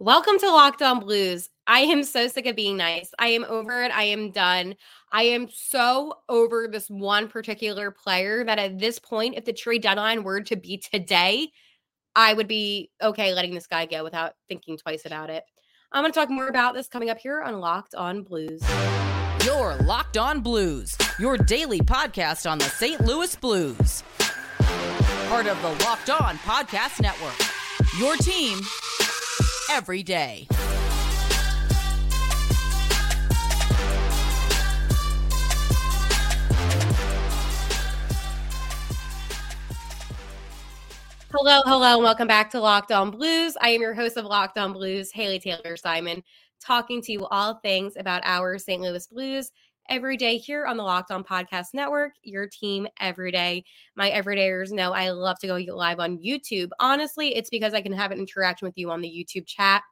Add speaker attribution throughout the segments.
Speaker 1: Welcome to Locked On Blues. I am so sick of being nice. I am over it. I am done. I am so over this one particular player that at this point, if the trade deadline were to be today, I would be okay letting this guy go without thinking twice about it. I'm going to talk more about this coming up here on Locked On Blues.
Speaker 2: Your Locked On Blues, your daily podcast on the St. Louis Blues. Part of the Locked On Podcast Network. Your team every day.
Speaker 1: Hello, hello, and welcome back to Locked On Blues. I am your host of Locked On Blues, Haley Taylor Simon, talking to you all things about our St. Louis Blues every day here on the Locked On Podcast Network, your team every day. My everydayers know I love to go live on YouTube. Honestly, it's because I can have an interaction with you on the YouTube chat.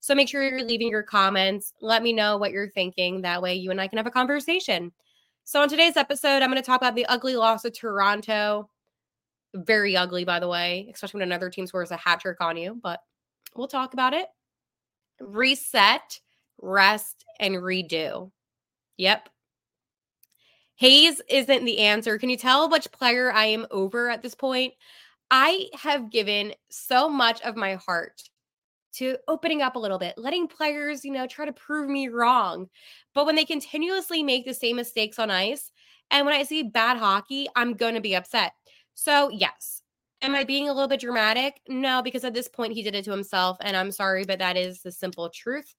Speaker 1: So make sure you're leaving your comments. Let me know what you're thinking. That way, you and I can have a conversation. So, on today's episode, I'm going to talk about the ugly loss of Toronto. Very ugly, by the way, especially when another team scores a hat trick on you, but we'll talk about it. Reset, rest, and redo. Yep, Hayes isn't the answer. Can you tell which player I am over at this point? I have given so much of my heart to opening up a little bit, letting players, you know, try to prove me wrong. But when they continuously make the same mistakes on ice, and when I see bad hockey, I'm going to be upset. So, yes. Am I being a little bit dramatic? No, because at this point he did it to himself. And I'm sorry, but that is the simple truth.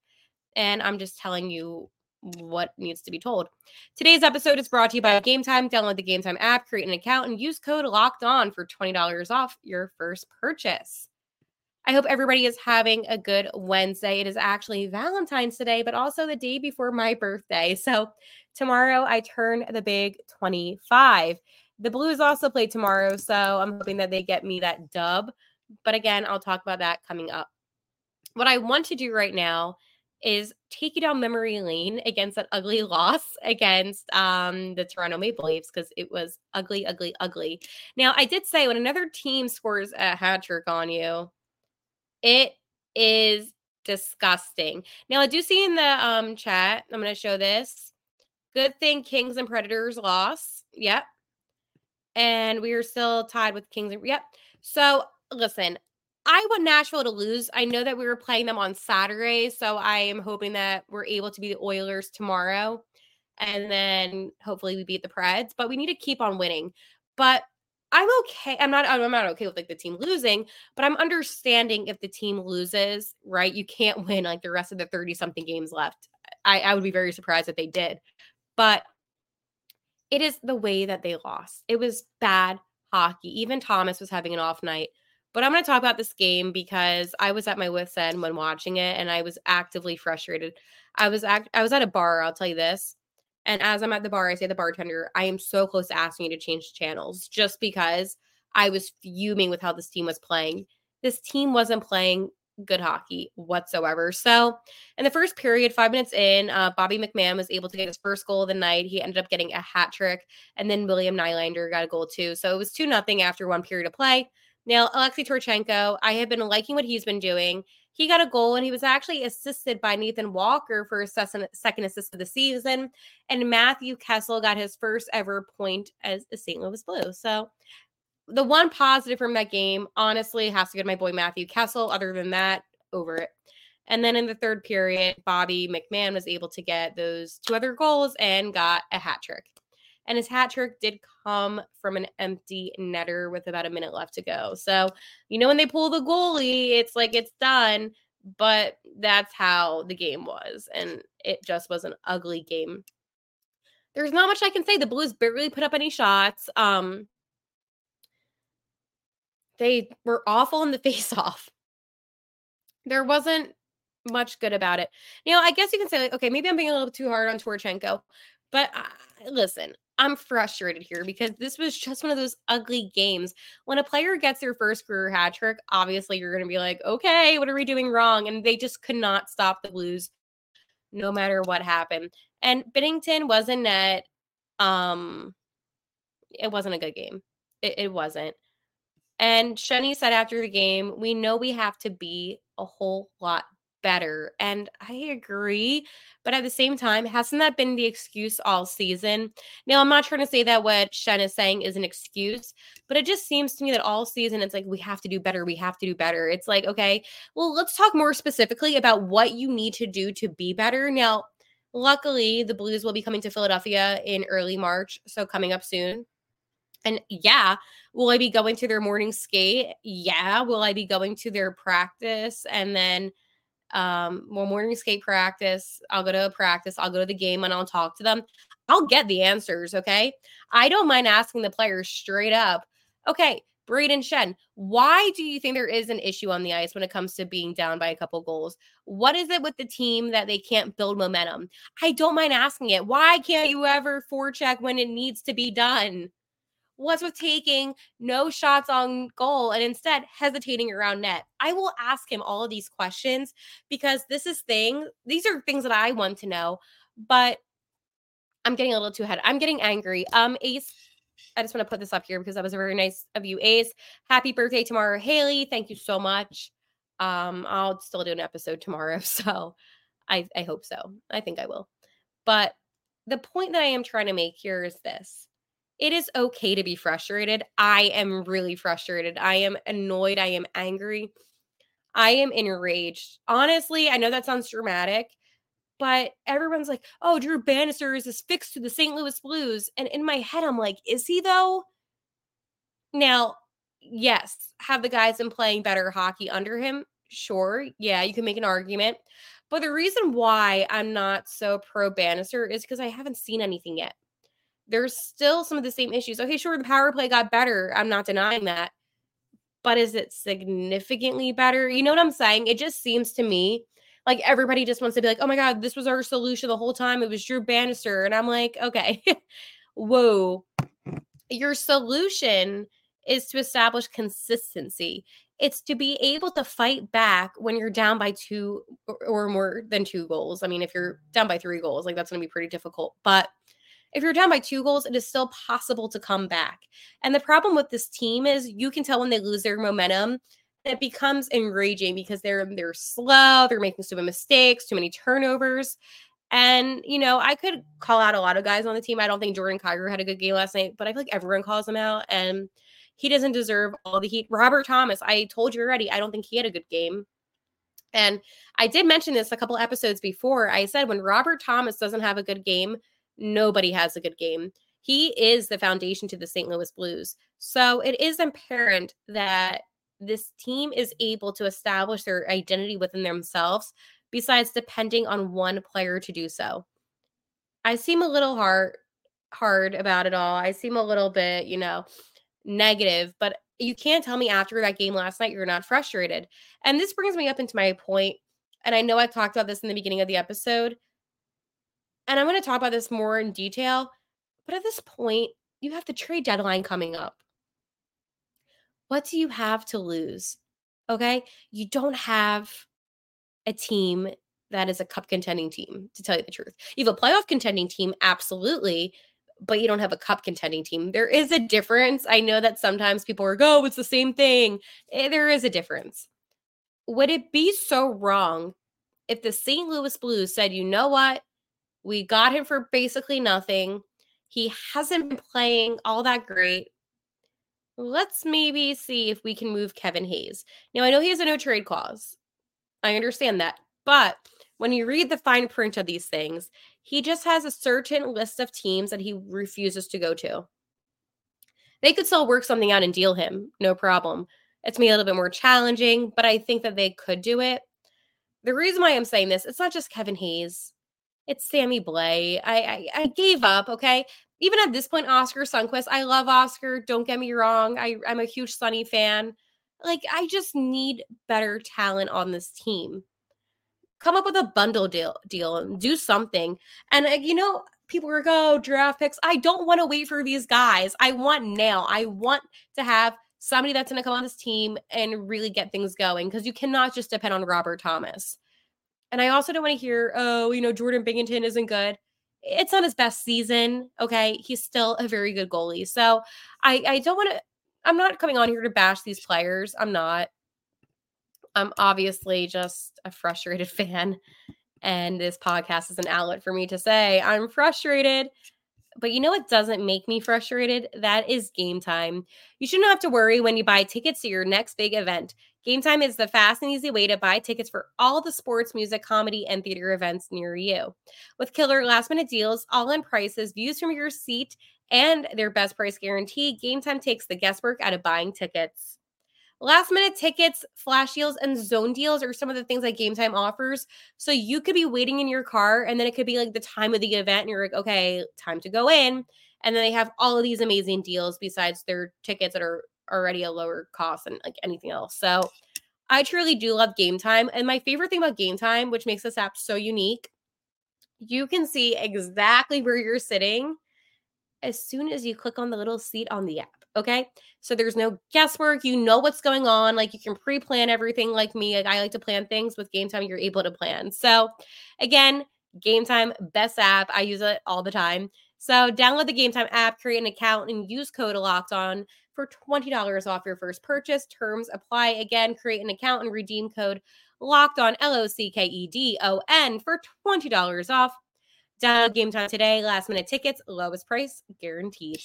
Speaker 1: And I'm just telling you what needs to be told. Today's episode is brought to you by Gametime. Download the Gametime app, create an account, and use code locked on for $20 off your first purchase. I hope everybody is having a good Wednesday. It is actually Valentine's today, but also the day before my birthday. So tomorrow I turn the big 25. The Blues also play tomorrow, so I'm hoping that they get me that dub. But again, I'll talk about that coming up. What I want to do right now is take you down memory lane against that ugly loss against um, the Toronto Maple Leafs because it was ugly, ugly, ugly. Now, I did say when another team scores a hat trick on you, it is disgusting. Now, I do see in the um, chat, I'm going to show this. Good thing Kings and Predators lost. Yep. And we are still tied with Kings. And, yep. So, listen, I want Nashville to lose. I know that we were playing them on Saturday, so I am hoping that we're able to be the Oilers tomorrow, and then hopefully we beat the Preds. But we need to keep on winning. But I'm okay. I'm not. I'm not okay with like the team losing, but I'm understanding if the team loses. Right, you can't win like the rest of the thirty something games left. I, I would be very surprised if they did, but it is the way that they lost. It was bad hockey. Even Thomas was having an off night. But I'm going to talk about this game because I was at my wits end when watching it, and I was actively frustrated. I was act- I was at a bar. I'll tell you this. And as I'm at the bar, I say to the bartender, I am so close to asking you to change channels just because I was fuming with how this team was playing. This team wasn't playing good hockey whatsoever. So, in the first period, five minutes in, uh, Bobby McMann was able to get his first goal of the night. He ended up getting a hat trick, and then William Nylander got a goal too. So it was two nothing after one period of play. Now, Alexei Toropchenko, I have been liking what he's been doing. He got a goal and he was actually assisted by Nathan Walker for his second assist of the season. And Matthew Kessel got his first ever point as a St. Louis Blue. So the one positive from that game, honestly, has to go to my boy Matthew Kessel. Other than that, over it. And then in the third period, Bobby McMann was able to get those two other goals and got a hat trick. And his hat trick did come from an empty netter with about a minute left to go. So, you know, when they pull the goalie, it's like it's done. But that's how the game was. And it just was an ugly game. There's not much I can say. The Blues barely put up any shots. Um, they were awful in the face off. There wasn't much good about it. You know, I guess you can say, like, okay, maybe I'm being a little too hard on Toropchenko, but uh, listen, I'm frustrated here because this was just one of those ugly games. When a player gets their first career hat trick, obviously you're going to be like, okay, what are we doing wrong? And they just could not stop the Blues no matter what happened. And Binnington was in net. Um, it wasn't a good game. It, it wasn't. And Shenny said after the game, we know we have to be a whole lot better. And I agree. But at the same time, hasn't that been the excuse all season? Now, I'm not trying to say that what Schenn is saying is an excuse, but it just seems to me that all season it's like, we have to do better. We have to do better. It's like, okay, well, let's talk more specifically about what you need to do to be better. Now, luckily, the Blues will be coming to Philadelphia in early March. So coming up soon. And yeah, will I be going to their morning skate? Yeah. Will I be going to their practice and then um well morning skate practice i'll go to a practice i'll go to the game and i'll talk to them i'll get the answers okay i don't mind asking the players straight up okay Brayden Schenn, why do you think there is an issue on the ice when it comes to being down by a couple goals? What is it with the team that they can't build momentum? I don't mind asking it. Why can't you ever forecheck when it needs to be done? What's with taking no shots on goal and instead hesitating around net? I will ask him all of these questions because this is thing. These are things that I want to know, but I'm getting a little too ahead. I'm getting angry. Um, Ace, I just want to put this up here because that was very nice of you, Ace. Happy birthday tomorrow, Haley. Thank you so much. Um, I'll still do an episode tomorrow, so I I hope so. I think I will. But the point that I am trying to make here is this it is okay to be frustrated. I am really frustrated. I am annoyed. I am angry. I am enraged. Honestly, I know that sounds dramatic, but everyone's like, oh, Drew Bannister is fixed to the St. Louis Blues. And in my head, I'm like, is he though? Now, yes, have the guys been playing better hockey under him? Sure. Yeah, you can make an argument. But the reason why I'm not so pro Bannister is because I haven't seen anything yet there's still some of the same issues. Okay, sure, the power play got better. I'm not denying that. But is it significantly better? You know what I'm saying? It just seems to me like everybody just wants to be like, oh my God, this was our solution the whole time. It was Drew Bannister. And I'm like, okay, whoa. Your solution is to establish consistency. It's to be able to fight back when you're down by two or more than two goals. I mean, if you're down by three goals, like that's going to be pretty difficult. But if you're down by two goals, it is still possible to come back. And the problem with this team is you can tell when they lose their momentum, it becomes enraging because they're they're slow, they're making many mistakes, too many turnovers. And you know, I could call out a lot of guys on the team. I don't think Jordan Kyrou had a good game last night, but I feel like everyone calls him out, and he doesn't deserve all the heat. Robert Thomas, I told you already, I don't think he had a good game. And I did mention this a couple episodes before. I said when Robert Thomas doesn't have a good game, nobody has a good game. He is the foundation to the St. Louis Blues. So it is apparent that this team is able to establish their identity within themselves, besides depending on one player to do so. I seem a little hard hard about it all. I seem a little bit, you know, negative, but you can't tell me after that game last night you're not frustrated. And this brings me up into my point, and I know I talked about this in the beginning of the episode, and I'm going to talk about this more in detail. But at this point, you have the trade deadline coming up. What do you have to lose? Okay. You don't have a team that is a cup contending team, to tell you the truth. You have a playoff contending team, absolutely, but you don't have a cup contending team. There is a difference. I know that sometimes people are, oh, it's the same thing. Eh, there is a difference. Would it be so wrong if the St. Louis Blues said, you know what? We got him for basically nothing. He hasn't been playing all that great. Let's maybe see if we can move Kevin Hayes. Now, I know he has a no trade clause. I understand that. But when you read the fine print of these things, he just has a certain list of teams that he refuses to go to. They could still work something out and deal him, no problem. It's me a little bit more challenging, but I think that they could do it. The reason why I'm saying this, it's not just Kevin Hayes. It's Sammy Blais. I, I, I gave up. Okay, even at this point, Oscar Sundqvist. I love Oscar. Don't get me wrong. I I'm a huge Sunny fan. Like I just need better talent on this team. Come up with a bundle deal, deal, and do something. And uh, you know, people are go oh, draft picks. I don't want to wait for these guys. I want now. I want to have somebody that's going to come on this team and really get things going because you cannot just depend on Robert Thomas. And I also don't want to hear, oh, you know, Jordan Binnington isn't good. It's not his best season. Okay. He's still a very good goalie. So I, I don't want to, I'm not coming on here to bash these players. I'm not. I'm obviously just a frustrated fan, and this podcast is an outlet for me to say I'm frustrated. But you know what doesn't make me frustrated? That is Gametime. You shouldn't have to worry when you buy tickets to your next big event. Gametime is the fast and easy way to buy tickets for all the sports, music, comedy, and theater events near you. With killer last minute deals, all in prices, views from your seat, and their best price guarantee, Gametime takes the guesswork out of buying tickets. Last minute tickets, flash deals, and zone deals are some of the things that Gametime offers. So you could be waiting in your car, and then it could be like the time of the event, and you're like, okay, time to go in. And then they have all of these amazing deals besides their tickets that are already a lower cost than like anything else. So I truly do love Gametime. And my favorite thing about Gametime, which makes this app so unique, you can see exactly where you're sitting as soon as you click on the little seat on the app. Okay. So there's no guesswork. You know what's going on. Like you can pre plan everything like me. Like I like to plan things with Gametime. You're able to plan. So again, Gametime, best app. I use it all the time. So download the Gametime app, create an account, and use code locked on for $20 off your first purchase. Terms apply. Again, create an account and redeem code locked on L O C K E D O N for $20 off. Download Gametime today. Last minute tickets, lowest price guaranteed.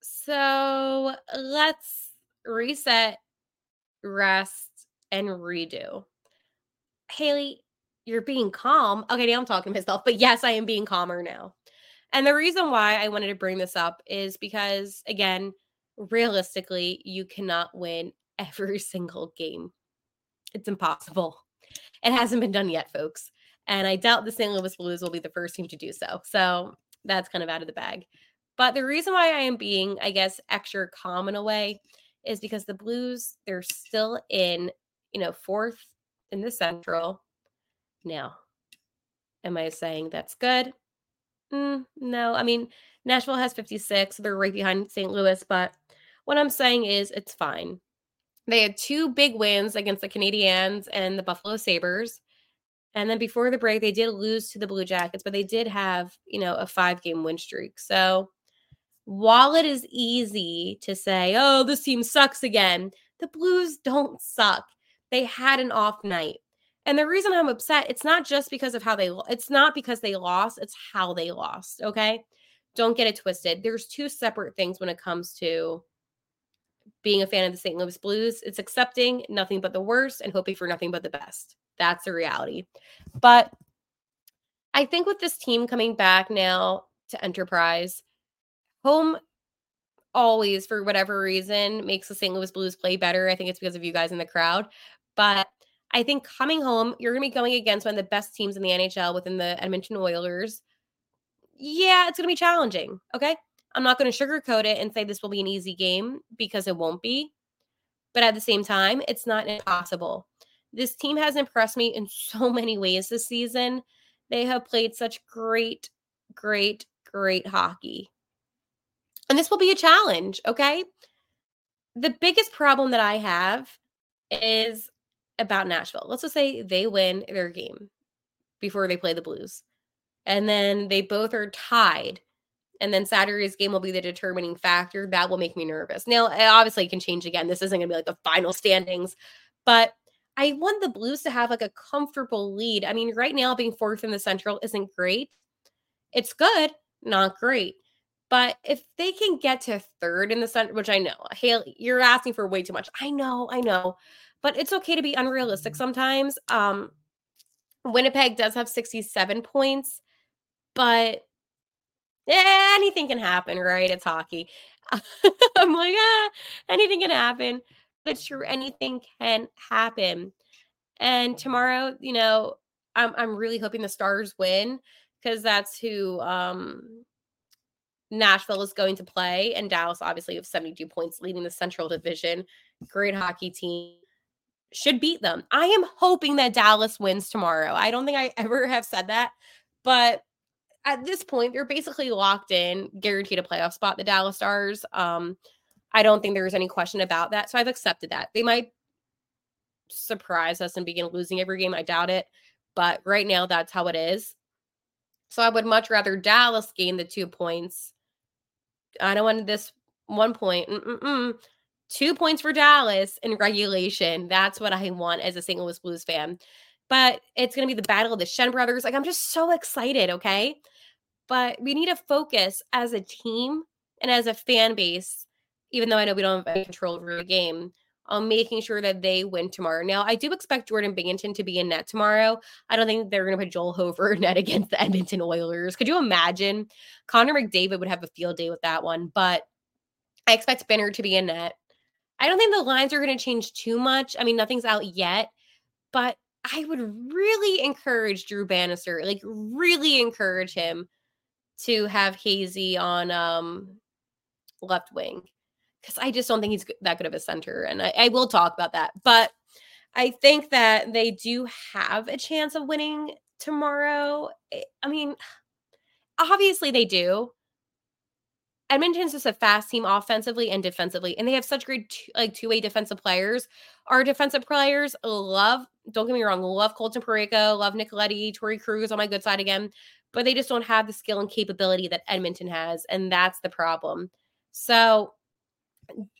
Speaker 1: So let's reset, rest, and redo. Haley, you're being calm. Okay, now I'm talking to myself, but yes, I am being calmer now. And the reason why I wanted to bring this up is because, again, realistically, you cannot win every single game. It's impossible. It hasn't been done yet, folks. And I doubt the St. Louis Blues will be the first team to do so. So that's kind of out of the bag. But the reason why I am being, I guess, extra calm in a way is because the Blues, they're still in, you know, fourth in the Central. Now, am I saying that's good? Mm, no. I mean, Nashville has 56. They're right behind St. Louis. But what I'm saying is it's fine. They had two big wins against the Canadiens and the Buffalo Sabres. And then before the break, they did lose to the Blue Jackets, but they did have, you know, a five game win streak. So while it is easy to say, oh, this team sucks again, the Blues don't suck. They had an off night. And the reason I'm upset, it's not just because of how they it's not because they lost, it's how they lost, okay? Don't get it twisted. There's two separate things when it comes to being a fan of the St. Louis Blues. It's accepting nothing but the worst and hoping for nothing but the best. That's the reality. But I think with this team coming back now to Enterprise, home always, for whatever reason, makes the St. Louis Blues play better. I think it's because of you guys in the crowd. But I think coming home, you're going to be going against one of the best teams in the NHL within the Edmonton Oilers. Yeah, it's going to be challenging. Okay. I'm not going to sugarcoat it and say this will be an easy game because it won't be. But at the same time, it's not impossible. This team has impressed me in so many ways this season. They have played such great, great, great hockey. And this will be a challenge, okay? The biggest problem that I have is about Nashville. Let's just say they win their game before they play the Blues. And then they both are tied. And then Saturday's game will be the determining factor. That will make me nervous. Now, obviously, it can change again. This isn't going to be like the final standings, but I want the Blues to have like a comfortable lead. I mean, right now, being fourth in the Central isn't great. It's good, not great. But if they can get to third in the Central, which I know, Haley, you're asking for way too much. I know, I know but it's okay to be unrealistic sometimes. Um, Winnipeg does have 67 points, but eh, anything can happen, right? It's hockey. I'm like, ah, anything can happen. But sure, anything can happen. And tomorrow, you know, I'm I'm really hoping the Stars win because that's who um Nashville is going to play, and Dallas obviously have 72 points, leading the Central Division. Great hockey team should beat them. I am hoping that Dallas wins tomorrow. I don't think I ever have said that, but at this point, they're basically locked in, guaranteed a playoff spot. The Dallas Stars. Um, I don't think there's any question about that. So I've accepted that. They might surprise us and begin losing every game. I doubt it, but right now that's how it is. So I would much rather Dallas gain the two points. I don't want this one point. Mm-mm-mm two points for Dallas in regulation. That's what I want as a St. Louis Blues fan. But it's going to be the battle of the Schenn brothers. Like, I'm just so excited, okay? But we need to focus as a team and as a fan base, even though I know we don't have control over the game, on making sure that they win tomorrow. Now, I do expect Jordan Binnington to be in net tomorrow. I don't think they're going to put Joel Hofer net against the Edmonton Oilers. Could you imagine? Connor McDavid would have a field day with that one, but I expect Spinner to be in net. I don't think the lines are going to change too much. I mean, nothing's out yet, but I would really encourage Drew Bannister, like really encourage him to have Hazy on um left wing because I just don't think he's that good of a center. And I, I, will talk about that. But I think that they do have a chance of winning tomorrow. Eh, I mean, obviously they do. Edmonton's just a fast team offensively and defensively, and they have such great like two way defensive players. Our defensive players love, don't get me wrong, love Colton Parayko, love Nicoletti, Torey Krug on my good side again, but they just don't have the skill and capability that Edmonton has, and that's the problem. So,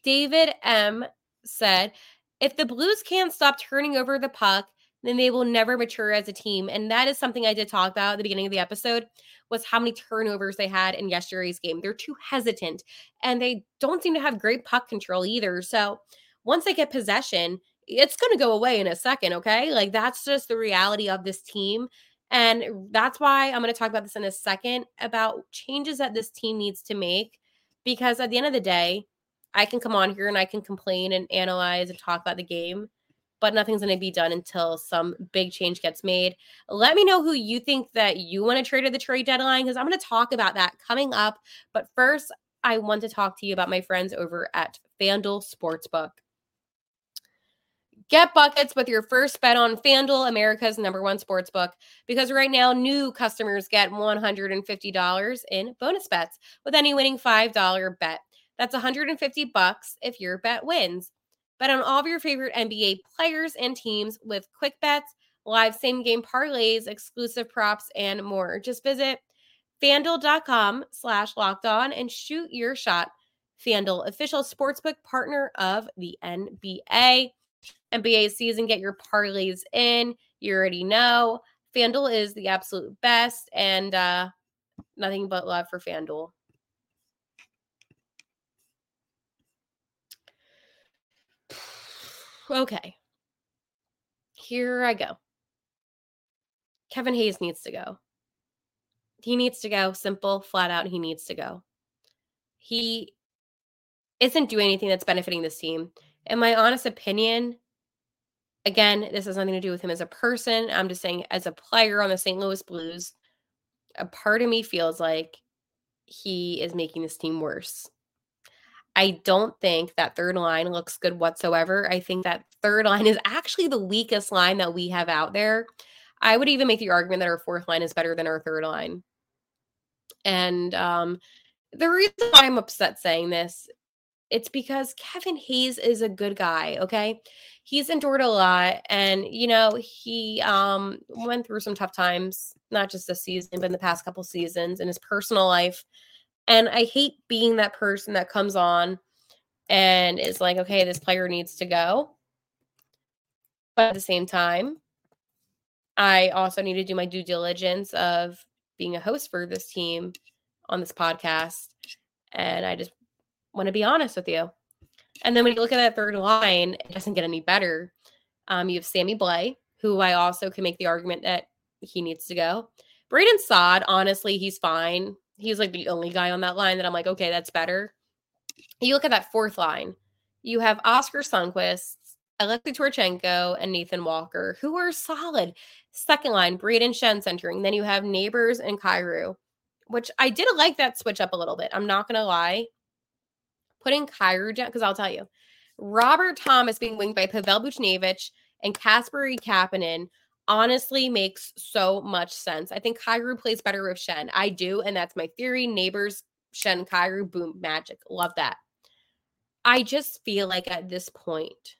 Speaker 1: David M said, if the Blues can't stop turning over the puck, then they will never mature as a team. And that is something I did talk about at the beginning of the episode was how many turnovers they had in yesterday's game. They're too hesitant and they don't seem to have great puck control either. So once they get possession, it's going to go away in a second. Okay. Like that's just the reality of this team. And that's why I'm going to talk about this in a second about changes that this team needs to make. Because at the end of the day, I can come on here and I can complain and analyze and talk about the game but nothing's going to be done until some big change gets made. Let me know who you think that you want to trade at the trade deadline because I'm going to talk about that coming up. But first, I want to talk to you about my friends over at FanDuel Sportsbook. Get buckets with your first bet on FanDuel, America's number one sportsbook, because right now new customers get $150 in bonus bets with any winning $5 bet. That's 150 bucks if your bet wins. Bet on all of your favorite NBA players and teams with quick bets, live same game parlays, exclusive props, and more. Just visit fanduel.com slash locked on and shoot your shot. FanDuel, official sportsbook partner of the NBA. NBA season, get your parlays in. You already know. FanDuel is the absolute best and uh, nothing but love for FanDuel. Okay. Here I go. Kevin Hayes needs to go. He needs to go. Simple, flat out, he needs to go. He isn't doing anything that's benefiting this team. In my honest opinion, again, this has nothing to do with him as a person. I'm just saying, as a player on the St. Louis Blues, a part of me feels like he is making this team worse. I don't think that third line looks good whatsoever. I think that third line is actually the weakest line that we have out there. I would even make the argument that our fourth line is better than our third line. And um, the reason why I'm upset saying this, it's because Kevin Hayes is a good guy, okay? He's endured a lot and you know, he um went through some tough times, not just this season, but in the past couple seasons in his personal life. And I hate being that person that comes on and is like, okay, this player needs to go. But at the same time, I also need to do my due diligence of being a host for this team on this podcast. And I just want to be honest with you. And then when you look at that third line, it doesn't get any better. Um, you have Sammy Blais, who I also can make the argument that he needs to go. Brandon Saad, honestly, he's fine he's like the only guy on that line that I'm like, okay, that's better. You look at that fourth line, you have Oscar Sundqvist, Alexei Toropchenko, and Nathan Walker, who are solid. Second line, Brayden Schenn centering. Then you have Neighbours and Kyrou, which I did like that switch up a little bit. I'm not going to lie. Putting Kyrou down, because I'll tell you, Robert Thomas being winged by Pavel Buchnevich and Kasperi Kapanen honestly makes so much sense. I think Kyrou plays better with Schenn. I do, and that's my theory. Neighbours, Schenn, Kyrou, boom, magic. Love that. I just feel like at this point,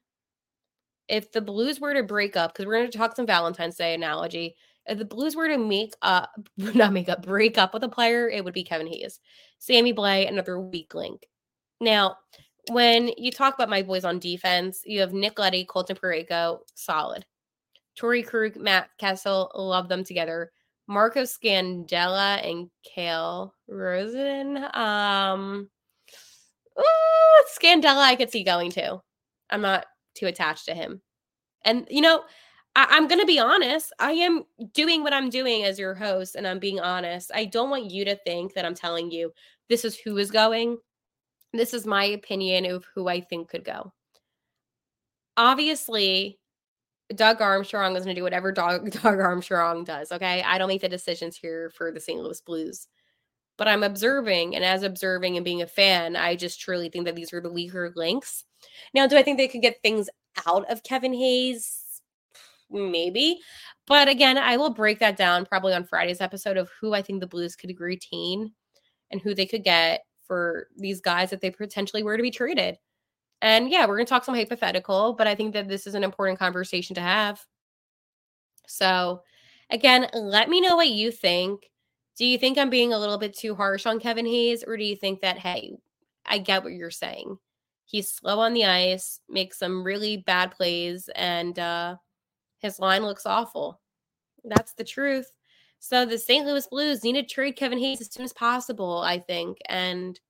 Speaker 1: if the Blues were to break up, because we're going to talk some Valentine's Day analogy, if the Blues were to make up, not make up, break up with a player, it would be Kevin Hayes. Sammy Blais, another weak link. Now, when you talk about my boys on defense, you have Nick Leddy, Colton Parayko, solid. Torey Krug, Matt Kessel, love them together. Marco Scandella and Calle Rosén. Um, Scandella, I could see going to. I'm not too attached to him. And, you know, I- am going to be honest. I am doing what I'm doing as your host, and I'm being honest. I don't want you to think that I'm telling you this is who is going. This is my opinion of who I think could go. Obviously, Doug Armstrong is going to do whatever Doug, Doug Armstrong does. Okay. I don't make the decisions here for the St. Louis Blues, but I'm observing. And as observing and being a fan, I just truly think that these are the weaker links. Now, do I think they could get things out of Kevin Hayes? Maybe. But again, I will break that down probably on Friday's episode of who I think the Blues could retain and who they could get for these guys that they potentially were to be traded. And yeah, we're going to talk some hypothetical, but I think that this is an important conversation to have. So, again, let me know what you think. Do you think I'm being a little bit too harsh on Kevin Hayes, or do you think that, hey, I get what you're saying? He's slow on the ice, makes some really bad plays, and uh, his line looks awful. That's the truth. So the St. Louis Blues need to trade Kevin Hayes as soon as possible, I think. And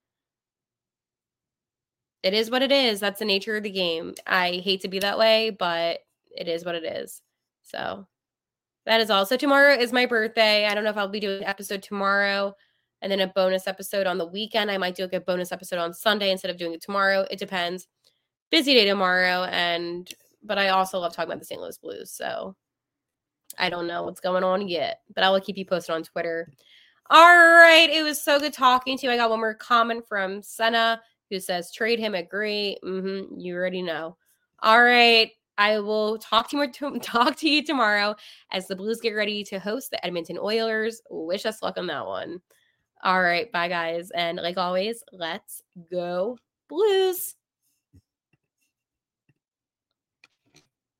Speaker 1: it is what it is. That's the nature of the game. I hate to be that way, but it is what it is. So that is also tomorrow is my birthday. I don't know if I'll be doing an episode tomorrow and then a bonus episode on the weekend. I might do like a bonus episode on Sunday instead of doing it tomorrow. It depends. Busy day tomorrow, and but I also love talking about the St. Louis Blues. So I don't know what's going on yet, but I will keep you posted on Twitter. All right. It was so good talking to you. I got one more comment from Senna who says trade him, agree. Mm-hmm, you already know. All right. I will talk to you talk to you tomorrow as the Blues get ready to host the Edmonton Oilers. Wish us luck on that one. All right, bye guys, and like always, let's go Blues.